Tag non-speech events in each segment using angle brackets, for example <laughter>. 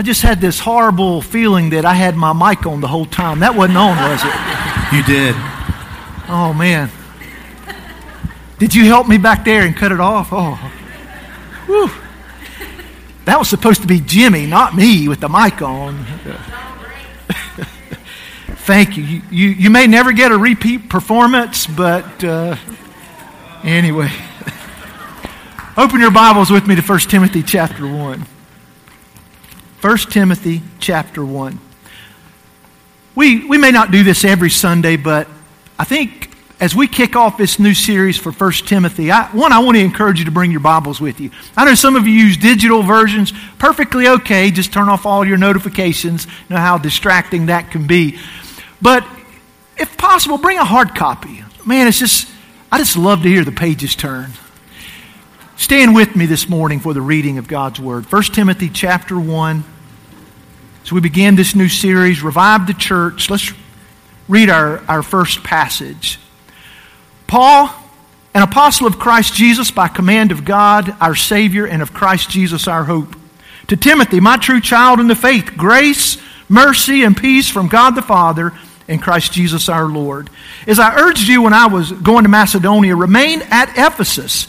I just had this horrible feeling that I had my mic on the whole time. That wasn't on, was it? You did. Oh, man. Did you help me back there and cut it off? Oh. Whew. That was supposed to be Jimmy, not me, with the mic on. <laughs> Thank you. you. You, you. may never get a repeat performance, but uh, anyway. <laughs> Open your Bibles with me to 1 Timothy chapter 1. 1 Timothy chapter 1. We, we may not do this every Sunday, but I think as we kick off this new series for 1 Timothy, I, one, I want to encourage you to bring your Bibles with you. I know some of you use digital versions. Perfectly okay. Just turn off all your notifications. You know how distracting that can be. But if possible, bring a hard copy. Man, it's just, I just love to hear the pages turn. Stand with me this morning for the reading of God's Word. 1 Timothy chapter 1. So we begin this new series, Revive the Church. Let's read our, our first passage. Paul, an apostle of Christ Jesus by command of God, our Savior, and of Christ Jesus, our hope. To Timothy, my true child in the faith, grace, mercy, and peace from God the Father and Christ Jesus our Lord. As I urged you when I was going to Macedonia, remain at Ephesus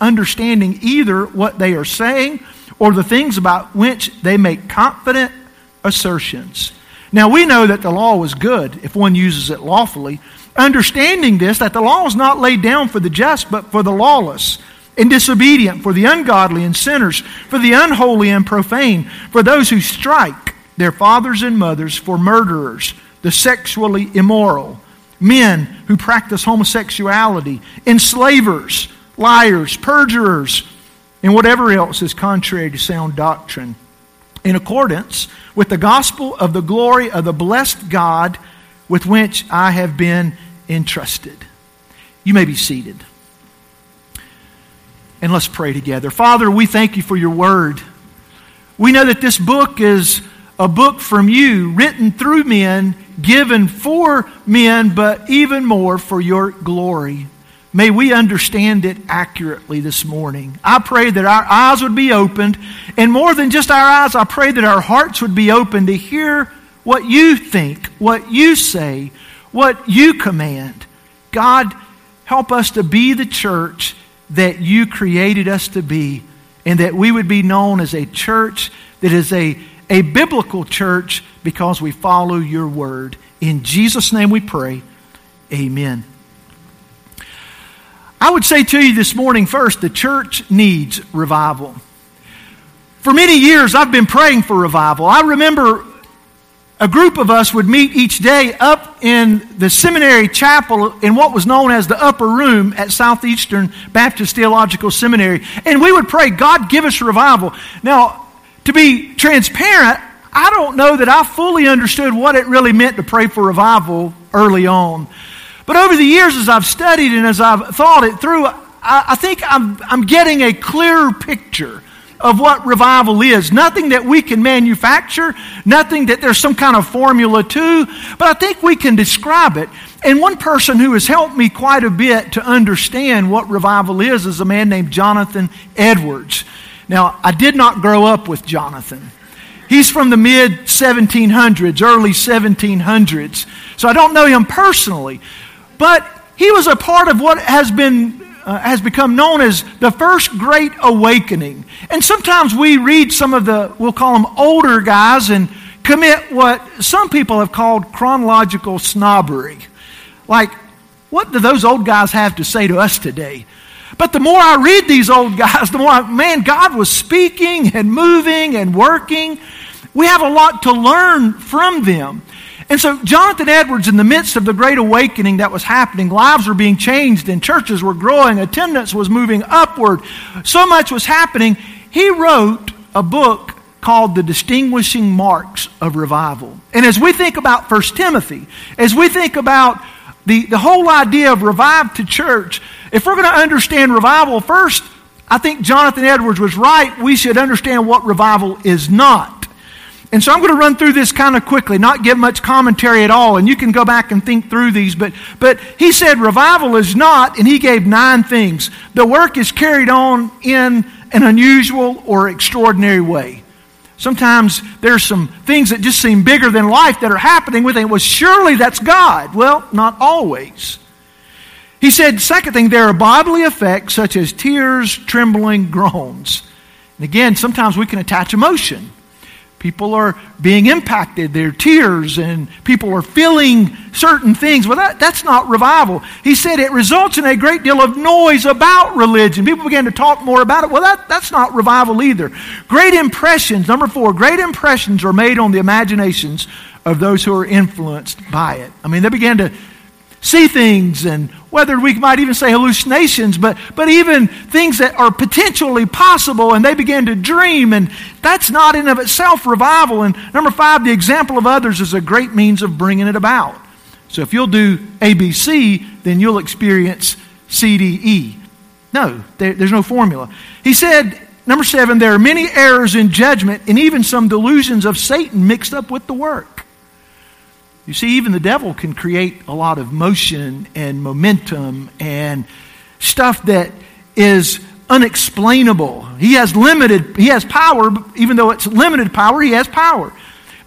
understanding either what they are saying or the things about which they make confident assertions. Now we know that the law was good if one uses it lawfully, understanding this, that the law is not laid down for the just, but for the lawless and disobedient, for the ungodly and sinners, for the unholy and profane, for those who strike their fathers and mothers, for murderers, the sexually immoral, men who practice homosexuality, enslavers, liars, perjurers, and whatever else is contrary to sound doctrine, in accordance with the gospel of the glory of the blessed God with which I have been entrusted. You may be seated. And let's pray together. Father, we thank you for your word. We know that this book is a book from you, written through men, given for men, but even more for your glory. May we understand it accurately this morning. I pray that our eyes would be opened, and more than just our eyes, I pray that our hearts would be open to hear what you think, what you say, what you command. God, help us to be the church that you created us to be, and that we would be known as a church that is a, a biblical church because we follow your word. In Jesus' name we pray. Amen. I would say to you this morning first, the church needs revival. For many years, I've been praying for revival. I remember a group of us would meet each day up in the seminary chapel in what was known as the upper room at Southeastern Baptist Theological Seminary. And we would pray, God, give us revival. Now, to be transparent, I don't know that I fully understood what it really meant to pray for revival early on. But over the years, as I've studied and as I've thought it through, I, I think I'm, I'm getting a clearer picture of what revival is. Nothing that we can manufacture, nothing that there's some kind of formula to, but I think we can describe it. And one person who has helped me quite a bit to understand what revival is is a man named Jonathan Edwards. Now, I did not grow up with Jonathan. He's from the mid 1700s, early 1700s. So I don't know him personally. But he was a part of what has been uh, has become known as the first great awakening. And sometimes we read some of the we'll call them older guys and commit what some people have called chronological snobbery. Like what do those old guys have to say to us today? But the more I read these old guys, <laughs> the more, I, man, God was speaking and moving and working. We have a lot to learn from them. And so, Jonathan Edwards, in the midst of the great awakening that was happening, lives were being changed and churches were growing, attendance was moving upward, so much was happening. He wrote a book called the distinguishing marks of revival. And as we think about 1 Timothy, as we think about the, the whole idea of revive to church, if we're going to understand revival, first, I think Jonathan Edwards was right. We should understand what revival is not. And so I'm going to run through this kind of quickly, not give much commentary at all, and you can go back and think through these. But, but he said revival is not, and he gave nine things. The work is carried on in an unusual or extraordinary way. Sometimes there's some things that just seem bigger than life that are happening. We think, well, surely that's God. Well, not always. He said, second thing, there are bodily effects such as tears, trembling, groans. And again, sometimes we can attach emotion. People are being impacted, their tears, and people are feeling certain things. Well, that, that's not revival. He said it results in a great deal of noise about religion. People began to talk more about it. Well, that, that's not revival either. Great impressions, number four, great impressions are made on the imaginations of those who are influenced by it. I mean, they began to see things and whether we might even say hallucinations, but, but even things that are potentially possible and they begin to dream and that's not in of itself revival. And number five, the example of others is a great means of bringing it about. So if you'll do ABC, then you'll experience CDE. No, there, there's no formula. He said, number seven, there are many errors in judgment and even some delusions of Satan mixed up with the work. You see, even the devil can create a lot of motion and momentum and stuff that is unexplainable. He has limited, he has power, even though it's limited power, he has power.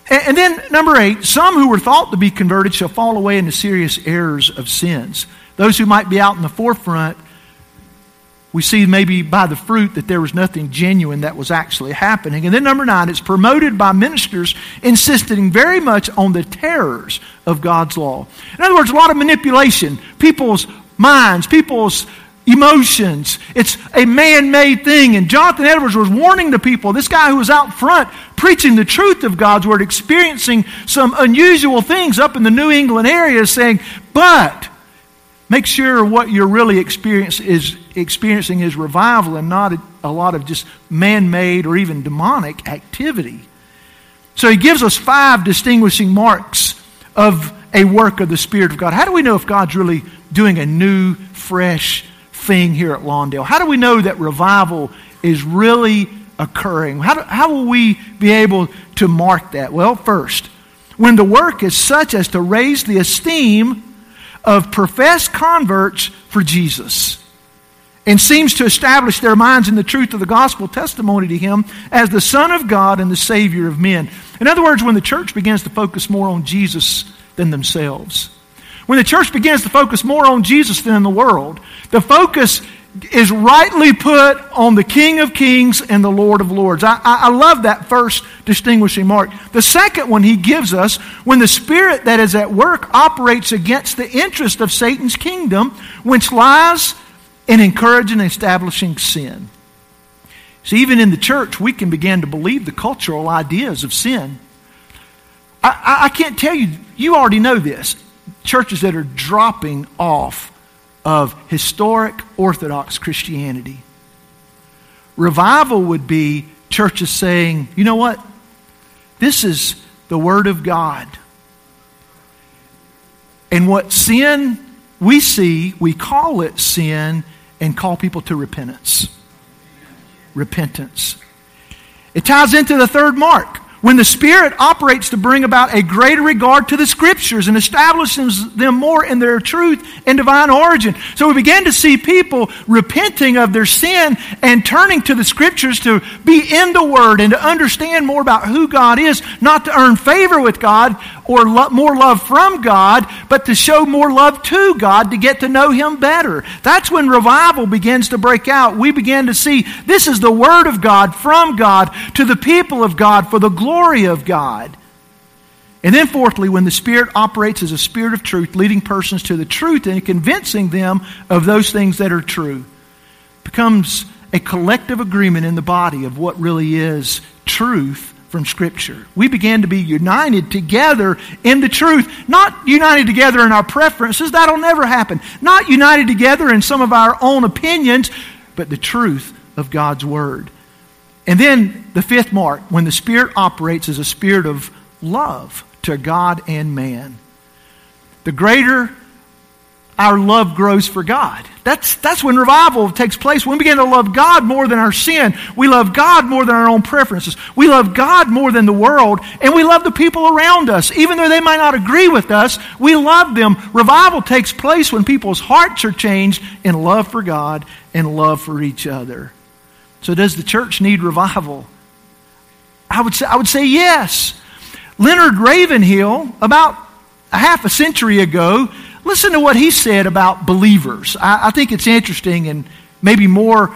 And, and then, number eight, some who were thought to be converted shall fall away into serious errors of sins. Those who might be out in the forefront we see maybe by the fruit that there was nothing genuine that was actually happening. And then number nine, it's promoted by ministers insisting very much on the terrors of God's law. In other words, a lot of manipulation, people's minds, people's emotions. It's a man made thing. And Jonathan Edwards was warning the people, this guy who was out front preaching the truth of God's word, experiencing some unusual things up in the New England area, saying, but Make sure what you're really is, experiencing is revival and not a, a lot of just man made or even demonic activity. So he gives us five distinguishing marks of a work of the Spirit of God. How do we know if God's really doing a new, fresh thing here at Lawndale? How do we know that revival is really occurring? How, do, how will we be able to mark that? Well, first, when the work is such as to raise the esteem of professed converts for Jesus and seems to establish their minds in the truth of the gospel testimony to him as the Son of God and the Savior of men. In other words, when the church begins to focus more on Jesus than themselves, when the church begins to focus more on Jesus than the world, the focus is rightly put on the King of Kings and the Lord of Lords. I, I, love that first distinguishing mark. The second one he gives us when the spirit that is at work operates against the interest of Satan's kingdom, which lies in encouraging and establishing sin. See, even in the church, we can begin to believe the cultural ideas of sin. I, I, I can't tell you, you already know this. Churches that are dropping off of historic Orthodox Christianity. Revival would be churches saying, you know what? This is the Word of God. And what sin we see, we call it sin and call people to repentance. Repentance. It ties into the third mark when the Spirit operates to bring about a greater regard to the Scriptures and establishes them more in their truth and divine origin. So we begin to see people repenting of their sin and turning to the Scriptures to be in the Word and to understand more about who God is, not to earn favor with God or lo- more love from God, but to show more love to God to get to know Him better. That's when revival begins to break out. We begin to see this is the Word of God from God to the people of God for the glory glory of God. And then, fourthly, when the Spirit operates as a Spirit of truth, leading persons to the truth and convincing them of those things that are true, becomes a collective agreement in the body of what really is truth from Scripture. We began to be united together in the truth, not united together in our preferences, that'll never happen. Not united together in some of our own opinions, but the truth of God's Word. And then the fifth mark, when the Spirit operates as a spirit of love to God and man. The greater our love grows for God. That's, that's when revival takes place. When we begin to love God more than our sin. We love God more than our own preferences. We love God more than the world. And we love the people around us. Even though they might not agree with us, we love them. Revival takes place when people's hearts are changed in love for God and love for each other. So does the church need revival? I would say, I would say yes. Leonard Ravenhill, about a half a century ago, Listen to what he said about believers. I, I think it's interesting and maybe more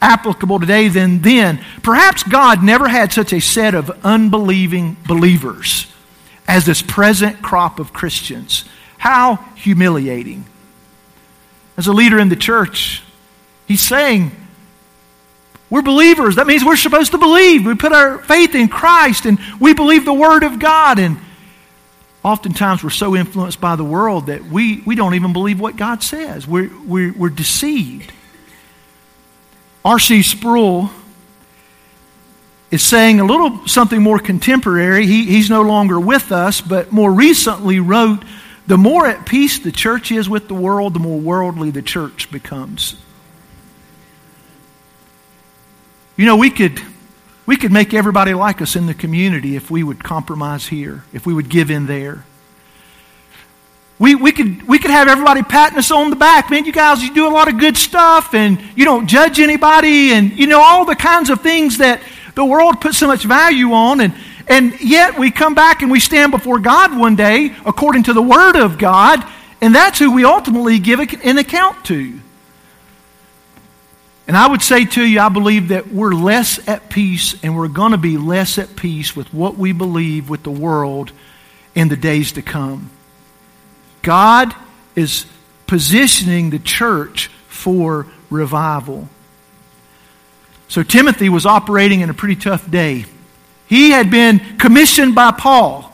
applicable today than then. Perhaps God never had such a set of unbelieving believers as this present crop of Christians. How humiliating. As a leader in the church, he's saying, we're believers. That means we're supposed to believe. We put our faith in Christ and we believe the Word of God. And oftentimes we're so influenced by the world that we, we don't even believe what God says. We're, we're, we're deceived. R.C. Sproul is saying a little something more contemporary. He, he's no longer with us, but more recently wrote The more at peace the church is with the world, the more worldly the church becomes. You know, we could we could make everybody like us in the community if we would compromise here, if we would give in there. We, we, could, we could have everybody patting us on the back. Man, you guys, you do a lot of good stuff and you don't judge anybody and, you know, all the kinds of things that the world puts so much value on. And, and yet we come back and we stand before God one day according to the Word of God, and that's who we ultimately give an account to. And I would say to you, I believe that we're less at peace and we're going to be less at peace with what we believe with the world in the days to come. God is positioning the church for revival. So Timothy was operating in a pretty tough day. He had been commissioned by Paul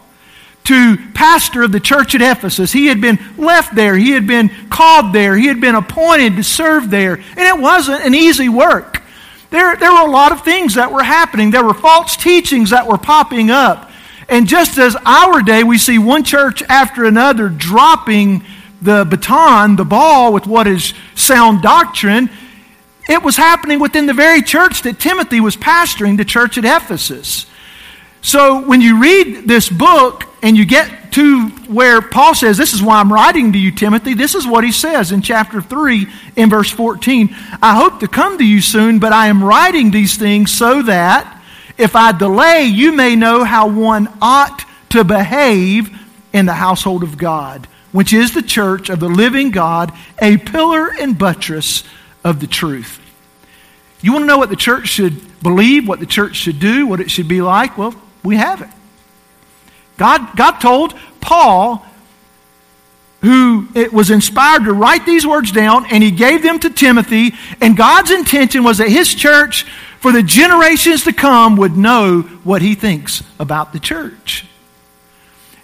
to pastor of the church at Ephesus. He had been left there. He had been called there. He had been appointed to serve there. And it wasn't an easy work. There, there were a lot of things that were happening. There were false teachings that were popping up. And just as our day, we see one church after another dropping the baton, the ball, with what is sound doctrine, it was happening within the very church that Timothy was pastoring, the church at Ephesus. So when you read this book and you get to where Paul says, This is why I'm writing to you, Timothy, this is what he says in chapter 3 in verse 14. I hope to come to you soon, but I am writing these things so that if I delay, you may know how one ought to behave in the household of God, which is the church of the living God, a pillar and buttress of the truth. You want to know what the church should believe, what the church should do, what it should be like? Well, we have it. God, God told Paul, who it was inspired to write these words down, and he gave them to Timothy. And God's intention was that his church, for the generations to come, would know what he thinks about the church.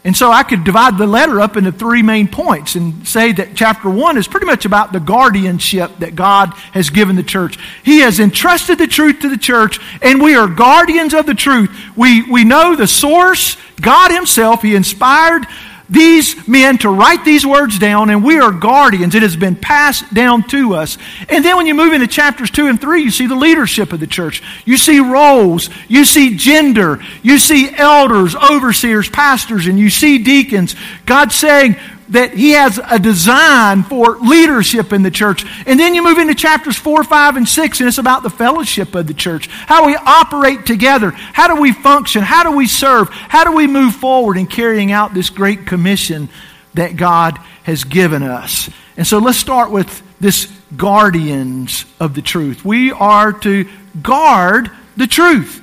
And so I could divide the letter up into three main points and say that chapter one is pretty much about the guardianship that God has given the church. He has entrusted the truth to the church, and we are guardians of the truth. We, we know the source, God Himself. He inspired these men to write these words down, and we are guardians. It has been passed down to us. And then when you move into chapters 2 and 3, you see the leadership of the church. You see roles, you see gender, you see elders, overseers, pastors, and you see deacons. God saying, that he has a design for leadership in the church. And then you move into chapters 4, 5, and 6, and it's about the fellowship of the church. How we operate together. How do we function? How do we serve? How do we move forward in carrying out this great commission that God has given us? And so let's start with this guardians of the truth. We are to guard the truth.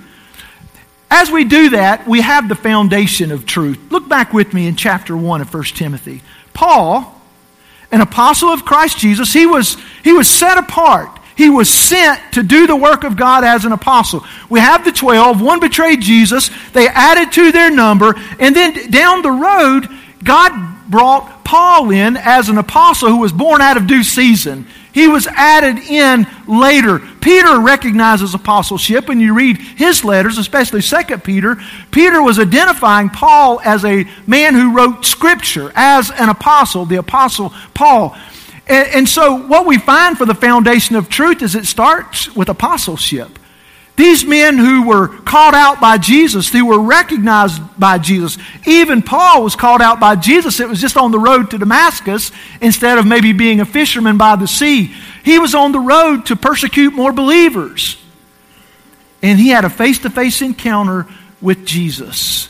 As we do that, we have the foundation of truth. Look back with me in chapter 1 of 1 Timothy. Paul, an apostle of Christ Jesus, he was, he was set apart. He was sent to do the work of God as an apostle. We have the 12. One betrayed Jesus. They added to their number. And then down the road, God brought Paul in as an apostle who was born out of due season. He was added in later. Peter recognizes apostleship, and you read his letters, especially 2 Peter. Peter was identifying Paul as a man who wrote Scripture, as an apostle, the apostle Paul. And, and so, what we find for the foundation of truth is it starts with apostleship. These men who were called out by Jesus, who were recognized by Jesus, even Paul was called out by Jesus. It was just on the road to Damascus instead of maybe being a fisherman by the sea. He was on the road to persecute more believers. And he had a face to face encounter with Jesus.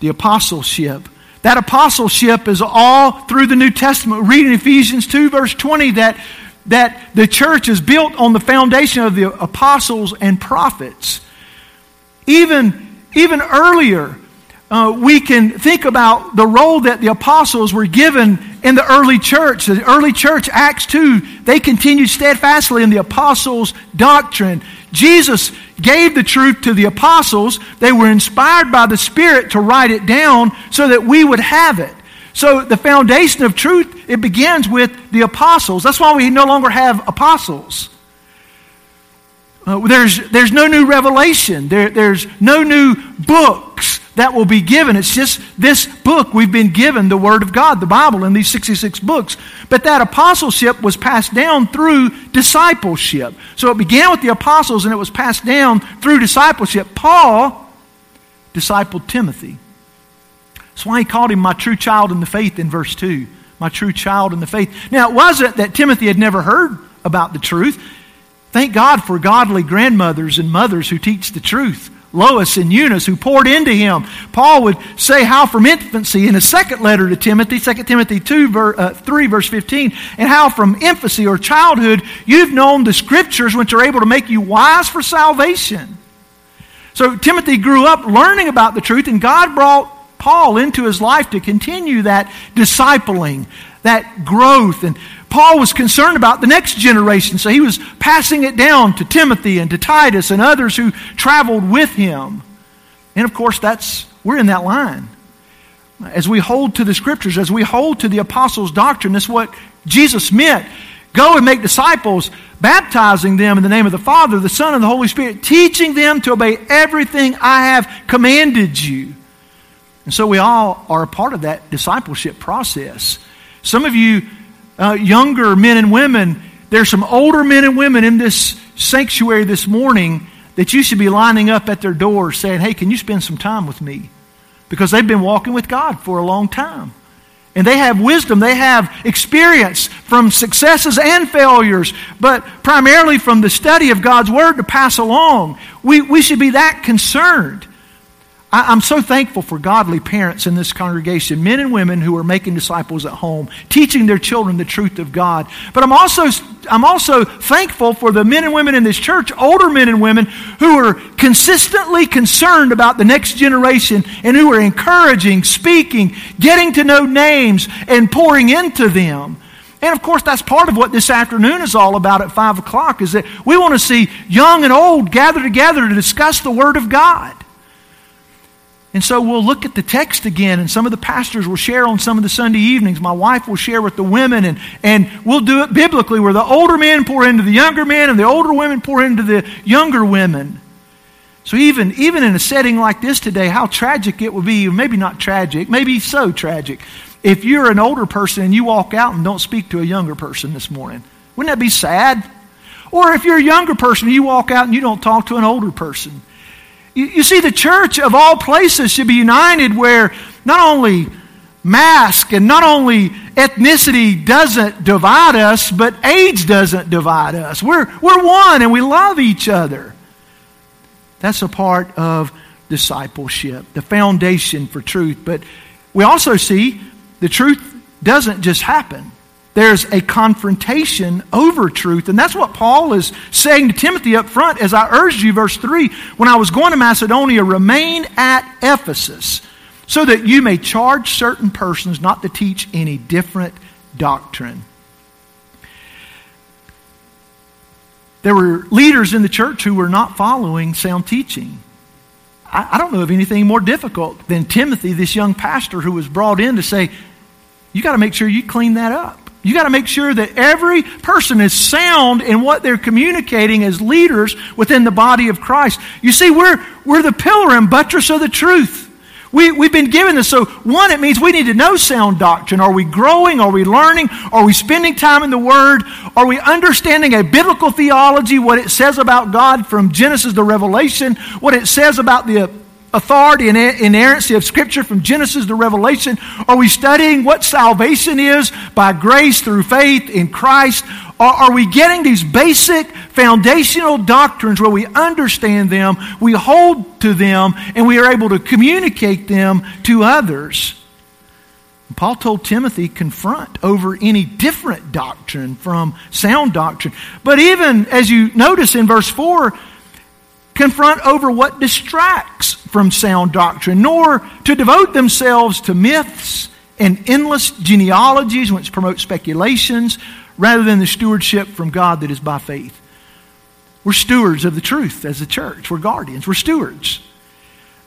The apostleship. That apostleship is all through the New Testament. Reading Ephesians 2, verse 20, that that the church is built on the foundation of the apostles and prophets. Even, even earlier, uh, we can think about the role that the apostles were given in the early church. The early church, Acts 2, they continued steadfastly in the apostles' doctrine. Jesus gave the truth to the apostles. They were inspired by the Spirit to write it down so that we would have it. So the foundation of truth, it begins with the apostles. That's why we no longer have apostles. Uh, there's, there's no new revelation. There, there's no new books that will be given. It's just this book we've been given, the Word of God, the Bible, in these 66 books. But that apostleship was passed down through discipleship. So it began with the apostles and it was passed down through discipleship. Paul discipled Timothy. That's why he called him my true child in the faith in verse 2. My true child in the faith. Now, it wasn't that Timothy had never heard about the truth. Thank God for godly grandmothers and mothers who teach the truth. Lois and Eunice, who poured into him. Paul would say how from infancy in his second letter to Timothy, 2 Timothy 2, ver, uh, 3, verse 15, and how from infancy or childhood you've known the scriptures which are able to make you wise for salvation. So Timothy grew up learning about the truth, and God brought Paul into his life to continue that discipling, that growth. And Paul was concerned about the next generation, so he was passing it down to Timothy and to Titus and others who traveled with him. And of course, that's we're in that line. As we hold to the scriptures, as we hold to the apostles' doctrine, that's what Jesus meant. Go and make disciples, baptizing them in the name of the Father, the Son, and the Holy Spirit, teaching them to obey everything I have commanded you. And so we all are a part of that discipleship process. Some of you, uh, younger men and women, there's some older men and women in this sanctuary this morning that you should be lining up at their doors saying, Hey, can you spend some time with me? Because they've been walking with God for a long time. And they have wisdom, they have experience from successes and failures, but primarily from the study of God's Word to pass along. We, we should be that concerned. I, am so thankful for godly parents in this congregation, men and women who are making disciples at home, teaching their children the truth of God. But I'm also, I'm also thankful for the men and women in this church, older men and women, who are consistently concerned about the next generation and who are encouraging, speaking, getting to know names, and pouring into them. And of course, that's part of what this afternoon is all about at 5 o'clock, is that we want to see young and old gather together to discuss the Word of God. And so we'll look at the text again, and some of the pastors will share on some of the Sunday evenings. My wife will share with the women, and, and we'll do it biblically where the older men pour into the younger men, and the older women pour into the younger women. So even, even in a setting like this today, how tragic it would be, maybe not tragic, maybe so tragic, if you're an older person and you walk out and don't speak to a younger person this morning. Wouldn't that be sad? Or if you're a younger person and you walk out and you don't talk to an older person. You, you see, the church of all places should be united where not only mask and not only ethnicity doesn't divide us, but age doesn't divide us. We're, we're one and we love each other. That's a part of discipleship, the foundation for truth. But we also see the truth doesn't just happen. There's a confrontation over truth. And that's what Paul is saying to Timothy up front as I urged you, verse 3 when I was going to Macedonia, remain at Ephesus so that you may charge certain persons not to teach any different doctrine. There were leaders in the church who were not following sound teaching. I, I don't know of anything more difficult than Timothy, this young pastor who was brought in to say, You got to make sure you clean that up. You got to make sure that every person is sound in what they're communicating as leaders within the body of Christ. You see, we're, we're the pillar and buttress of the truth. We, we've been given this. So, one, it means we need to know sound doctrine. Are we growing? Are we learning? Are we spending time in the Word? Are we understanding a biblical theology, what it says about God from Genesis to Revelation, what it says about the authority and inerrancy of Scripture from Genesis to Revelation? Are we studying what salvation is by grace through faith in Christ? Are, we getting these basic foundational doctrines where we understand them, we hold to them, and we are able to communicate them to others? Paul told Timothy, confront over any different doctrine from sound doctrine. But even as you notice in verse 4, confront over what distracts from sound doctrine, nor to devote themselves to myths and endless genealogies which promote speculations rather than the stewardship from God that is by faith. We're stewards of the truth as a church. We're guardians. We're stewards.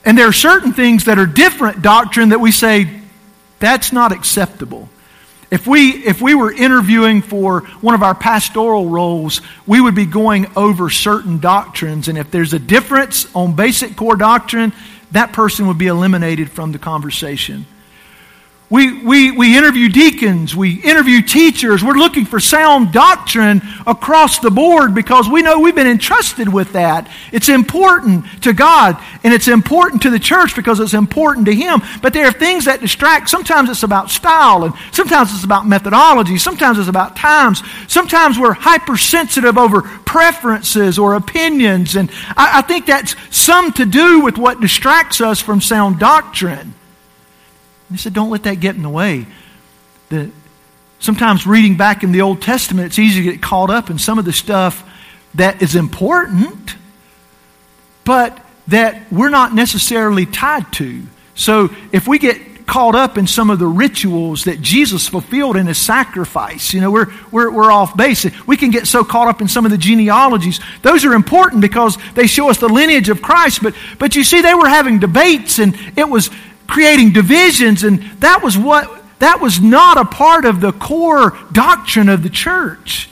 And there are certain things that are different doctrine that we say, that's not acceptable. If we, if we were interviewing for one of our pastoral roles, we would be going over certain doctrines. And if there's a difference on basic core doctrine, that person would be eliminated from the conversation. We, we, we interview deacons, we interview teachers. We're looking for sound doctrine across the board because we know we've been entrusted with that. It's important to God and it's important to the church because it's important to Him. But there are things that distract. Sometimes it's about style and sometimes it's about methodology. Sometimes it's about times. Sometimes we're hypersensitive over preferences or opinions. And I, I think that's some to do with what distracts us from sound doctrine. He said, don't let that get in the way. The, sometimes reading back in the Old Testament, it's easy to get caught up in some of the stuff that is important, but that we're not necessarily tied to. So if we get caught up in some of the rituals that Jesus fulfilled in his sacrifice. You know, we're, we're, we're off base. We can get so caught up in some of the genealogies. Those are important because they show us the lineage of Christ. But, but you see, they were having debates and it was creating divisions, and that was what that was not a part of the core doctrine of the church.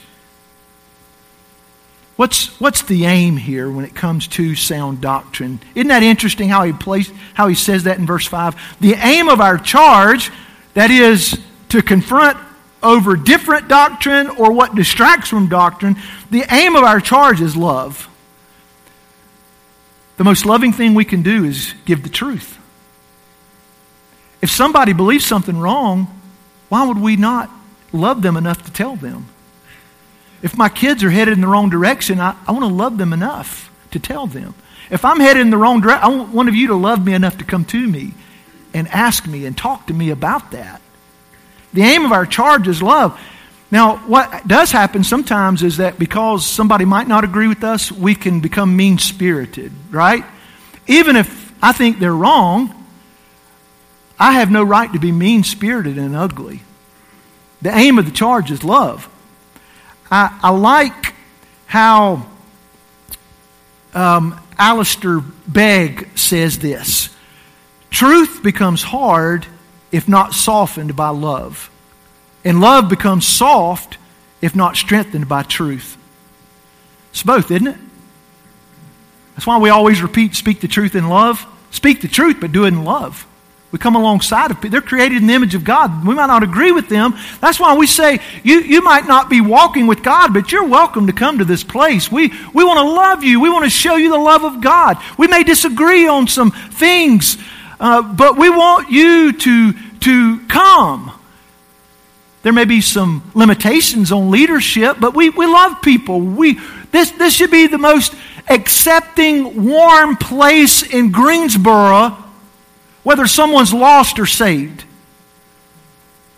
What's, what's the aim here when it comes to sound doctrine? Isn't that interesting how he, placed, how he says that in verse 5? The aim of our charge, that is to confront over different doctrine or what distracts from doctrine, the aim of our charge is love. The most loving thing we can do is give the truth. If somebody believes something wrong, why would we not love them enough to tell them? If my kids are headed in the wrong direction, I, I want to love them enough to tell them. If I'm headed in the wrong direction, I want one of you to love me enough to come to me and ask me and talk to me about that. The aim of our charge is love. Now, what does happen sometimes is that because somebody might not agree with us, we can become mean spirited, right? Even if I think they're wrong, I have no right to be mean spirited and ugly. The aim of the charge is love. I, I like how um, Alistair Begg says this Truth becomes hard if not softened by love, and love becomes soft if not strengthened by truth. It's both, isn't it? That's why we always repeat speak the truth in love. Speak the truth, but do it in love. We come alongside of people. They're created in the image of God. We might not agree with them. That's why we say you, you might not be walking with God, but you're welcome to come to this place. We, we want to love you. We want to show you the love of God. We may disagree on some things, uh, but we want you to, to come. There may be some limitations on leadership, but we, we love people. We, this, this should be the most accepting, warm place in Greensboro whether someone's lost or saved.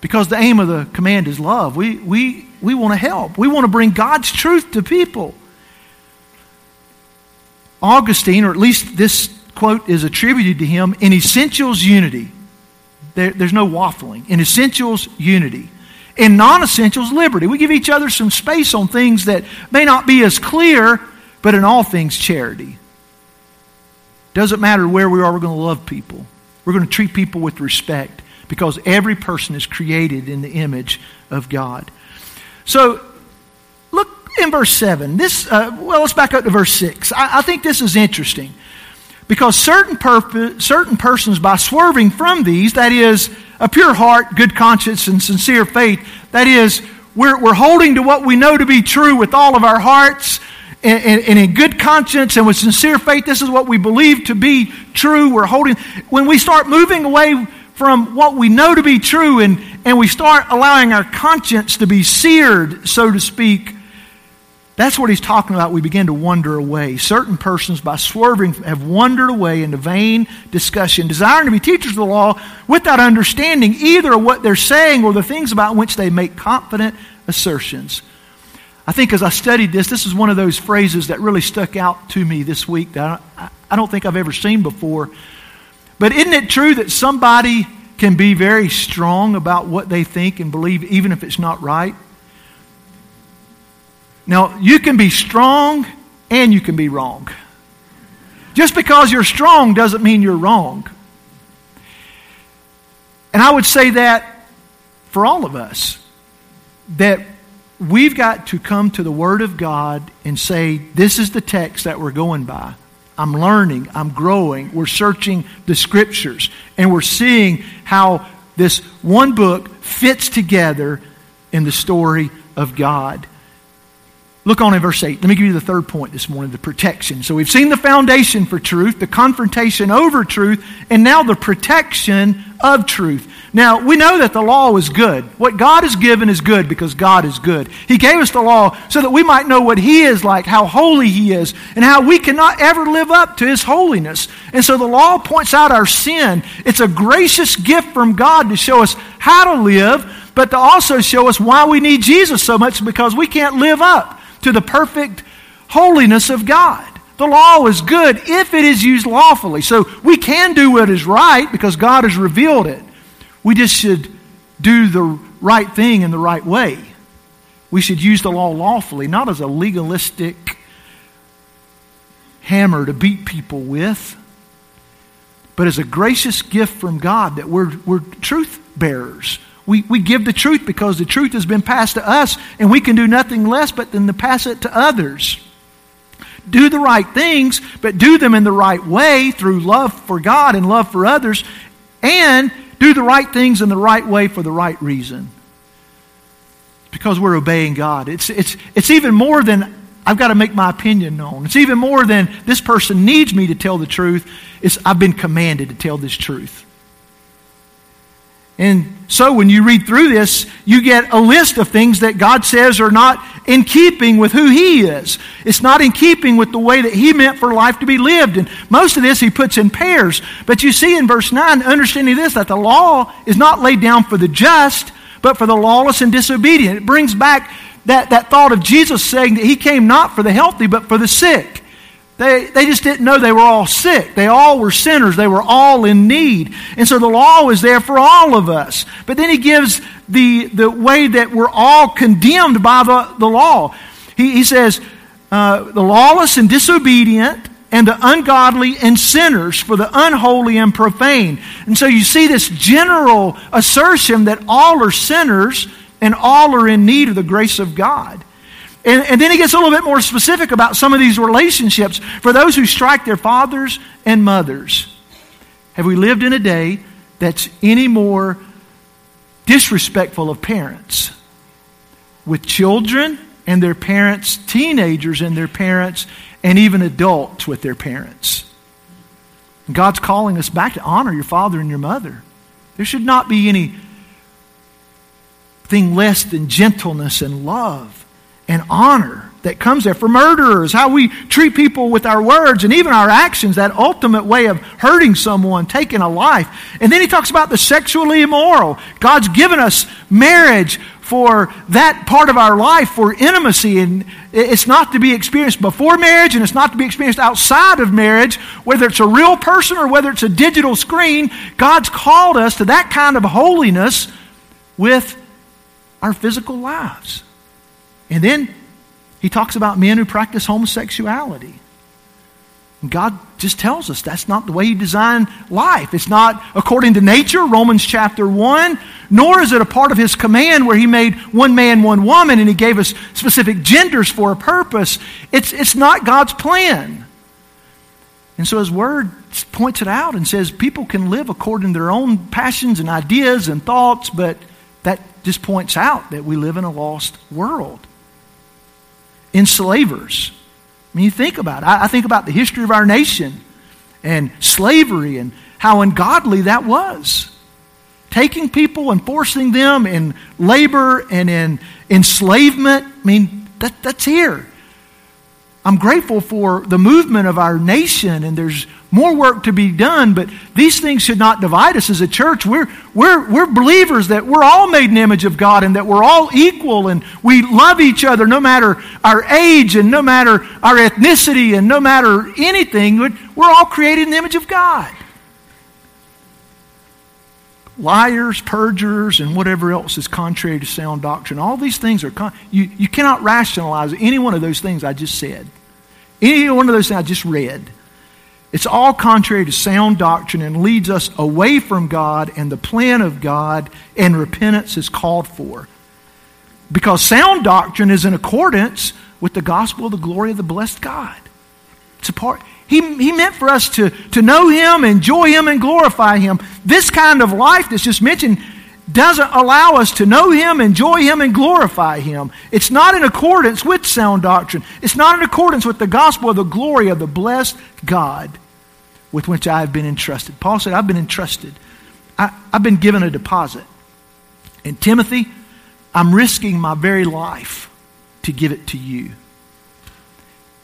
Because the aim of the command is love. We, we, we want to help, we want to bring God's truth to people. Augustine, or at least this quote is attributed to him, in essentials, unity. There, there's no waffling. In essentials, unity. In non essentials, liberty. We give each other some space on things that may not be as clear, but in all things, charity. Doesn't matter where we are, we're going to love people. We're going to treat people with respect because every person is created in the image of God. So, look in verse 7. This, uh, well, let's back up to verse 6. I, I think this is interesting because certain, purpose, certain persons, by swerving from these, that is, a pure heart, good conscience, and sincere faith, that is, we're, we're holding to what we know to be true with all of our hearts and, and, in good conscience and with sincere faith, this is what we believe to be true. We're holding, when we start moving away from what we know to be true and, and we start allowing our conscience to be seared, so to speak, that's what he's talking about. We begin to wander away. Certain persons, by swerving, have wandered away into vain discussion, desiring to be teachers of the law without understanding either what they're saying or the things about which they make confident assertions. I think as I studied this, this is one of those phrases that really stuck out to me this week that I don't think I've ever seen before. But isn't it true that somebody can be very strong about what they think and believe, even if it's not right? Now, you can be strong and you can be wrong. Just because you're strong doesn't mean you're wrong. And I would say that for all of us, that we've got to come to the Word of God and say, this is the text that we're going by. I'm learning, I'm growing, we're searching the Scriptures, and we're seeing how this one book fits together in the story of God. Look on in verse 8. Let me give you the third point this morning the protection. So we've seen the foundation for truth, the confrontation over truth, and now the protection of truth. Now, we know that the law is good. What God has given is good because God is good. He gave us the law so that we might know what He is like, how holy He is, and how we cannot ever live up to His holiness. And so the law points out our sin. It's a gracious gift from God to show us how to live, but to also show us why we need Jesus so much because we can't live up to the perfect holiness of God. The law is good if it is used lawfully. So we can do what is right because God has revealed it. We just should do the right thing in the right way. We should use the law lawfully, not as a legalistic hammer to beat people with, but as a gracious gift from God that we're, we're truth bearers. We, we give the truth because the truth has been passed to us, and we can do nothing less but than to pass it to others. Do the right things, but do them in the right way through love for God and love for others, and do the right things in the right way for the right reason. Because we're obeying God. It's, it's, it's even more than I've got to make my opinion known. It's even more than this person needs me to tell the truth. It's I've been commanded to tell this truth. And so when you read through this, you get a list of things that God says are not in keeping with who He is. It's not in keeping with the way that He meant for life to be lived. And most of this He puts in pairs. But you see in verse 9, understanding this, that the law is not laid down for the just, but for the lawless and disobedient. It brings back that, that thought of Jesus saying that He came not for the healthy, but for the sick. They, they just didn't know they were all sick. They all were sinners. They were all in need. And so the law is there for all of us. But then he gives the, the way that we're all condemned by the, the law. He, he says, uh, the lawless and disobedient, and the ungodly and sinners, for the unholy and profane. And so you see this general assertion that all are sinners and all are in need of the grace of God. And, and, then he gets a little bit more specific about some of these relationships for those who strike their fathers and mothers. Have we lived in a day that's any more disrespectful of parents? With children and their parents, teenagers and their parents, and even adults with their parents. God's calling us back to honor your father and your mother. There should not be anything less than gentleness and love and honor that comes there for murderers, how we treat people with our words and even our actions, that ultimate way of hurting someone, taking a life. And then he talks about the sexually immoral. God's given us marriage for that part of our life, for intimacy. And it's not to be experienced before marriage and it's not to be experienced outside of marriage, whether it's a real person or whether it's a digital screen. God's called us to that kind of holiness with our physical lives. And then he talks about men who practice homosexuality. God just tells us that's not the way He designed life. It's not according to nature, Romans chapter 1, nor is it a part of His command where He made one man, one woman, and He gave us specific genders for a purpose. It's, it's not God's plan. And so His Word points it out and says people can live according to their own passions and ideas and thoughts, but that just points out that we live in a lost world. Enslavers I mean, you think about it. I, I think about the history of our nation and slavery and how ungodly that was. Taking people and forcing them in labor and in enslavement. I mean, that, that's here. I'm grateful for the movement of our nation, and there's more work to be done, but these things should not divide us as a church. We're, we're, we're believers that we're all made in the image of God and that we're all equal and we love each other no matter our age and no matter our ethnicity and no matter anything. We're all created in the image of God. Liars, perjurers, and whatever else is contrary to sound doctrine. All these things are, con- you, you cannot rationalize any one of those things I just said. Any one of those things I just read. It's all contrary to sound doctrine and leads us away from God and the plan of God, and repentance is called for. Because sound doctrine is in accordance with the gospel of the glory of the blessed God. It's a part. He, he meant for us to, to know Him, enjoy Him, and glorify Him. This kind of life that's just mentioned doesn't allow us to know Him, enjoy Him, and glorify Him. It's not in accordance with sound doctrine. It's not in accordance with the gospel of the glory of the blessed God with which I have been entrusted. Paul said, I've been entrusted. I, have been given a deposit. And Timothy, I'm risking my very life to give it to you.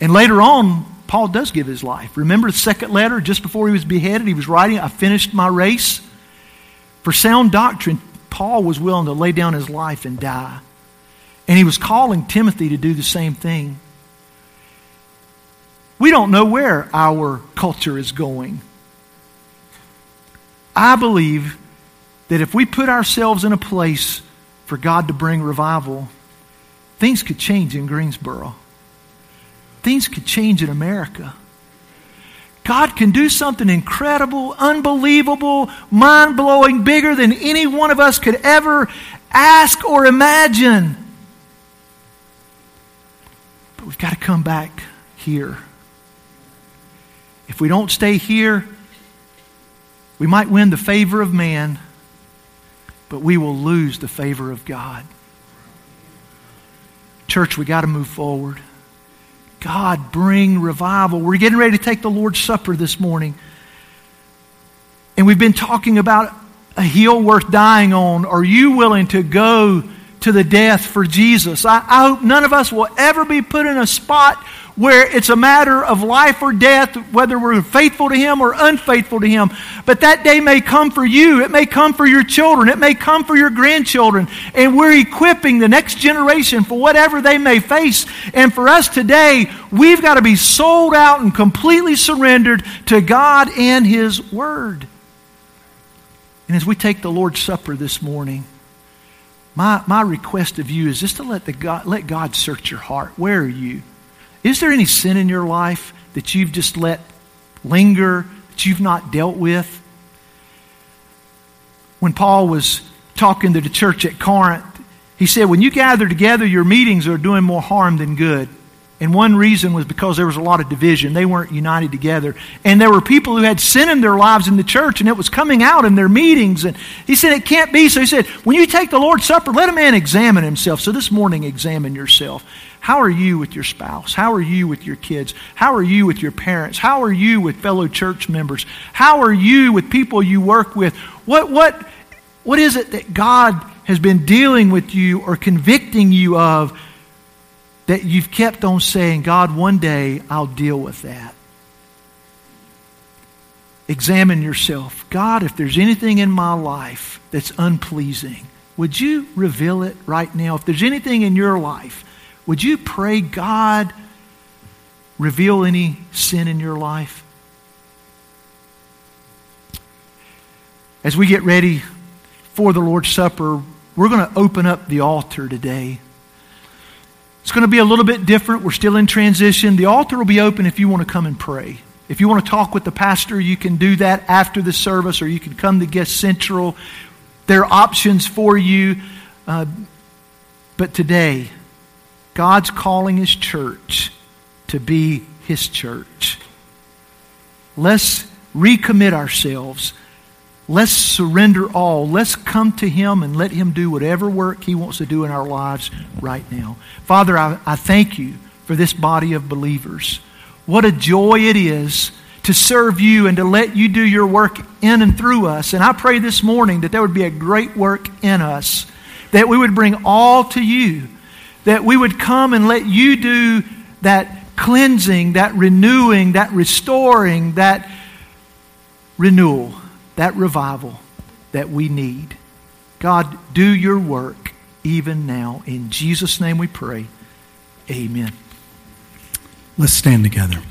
And later on, Paul does give his life. Remember the second letter, just before he was beheaded, he was writing, I finished my race. For sound doctrine, Paul was willing to lay down his life and die. And he was calling Timothy to do the same thing. We don't know where our culture is going. I believe that if we put ourselves in a place for God to bring revival, things could change in Greensboro. Things could change in America. God can do something incredible, unbelievable, mind blowing, bigger than any one of us could ever ask or imagine. But we've got to come back here. If we don't stay here, we might win the favor of man, but we will lose the favor of God. Church, we got to move forward. God, bring revival. We're getting ready to take the Lord's Supper this morning. And we've been talking about a hill worth dying on. Are you willing to go to the death for Jesus? I, I hope none of us will ever be put in a spot where it's a matter of life or death, whether we're faithful to Him or unfaithful to Him. But that day may come for you. It may come for your children. It may come for your grandchildren. And we're equipping the next generation for whatever they may face. And for us today, we've got to be sold out and completely surrendered to God and His Word. And as we take the Lord's Supper this morning, my, my request of you is just to let, the God, let God search your heart. Where are you? Is there any sin in your life that you've just let linger, that you've not dealt with? When Paul was talking to the church at Corinth, he said, When you gather together, your meetings are doing more harm than good. And one reason was because there was a lot of division. They weren't united together. And there were people who had sin in their lives in the church, and it was coming out in their meetings. And he said, It can't be. So he said, When you take the Lord's Supper, let a man examine himself. So this morning, examine yourself. How are you with your spouse? How are you with your kids? How are you with your parents? How are you with fellow church members? How are you with people you work with? What, what, what is it that God has been dealing with you or convicting you of that you've kept on saying, God, one day I'll deal with that? Examine yourself. God, if there's anything in my life that's unpleasing, would you reveal it right now? If there's anything in your life would you pray, God, reveal any sin in your life? As we get ready for the Lord's Supper, we're going to open up the altar today. It's going to be a little bit different. We're still in transition. The altar will be open if you want to come and pray. If you want to talk with the pastor, you can do that after the service, or you can come to Guest Central. There are options for you. Uh, but today, God's calling His church to be His church. Let's recommit ourselves. Let's surrender all. Let's come to Him and let Him do whatever work He wants to do in our lives right now. Father, I, I thank you for this body of believers. What a joy it is to serve you and to let you do your work in and through us. And I pray this morning that there would be a great work in us, that we would bring all to you, that we would come and let you do that cleansing, that renewing, that restoring, that renewal, that revival that we need. God, do your work even now. In Jesus' name we pray. Amen. Let's stand together.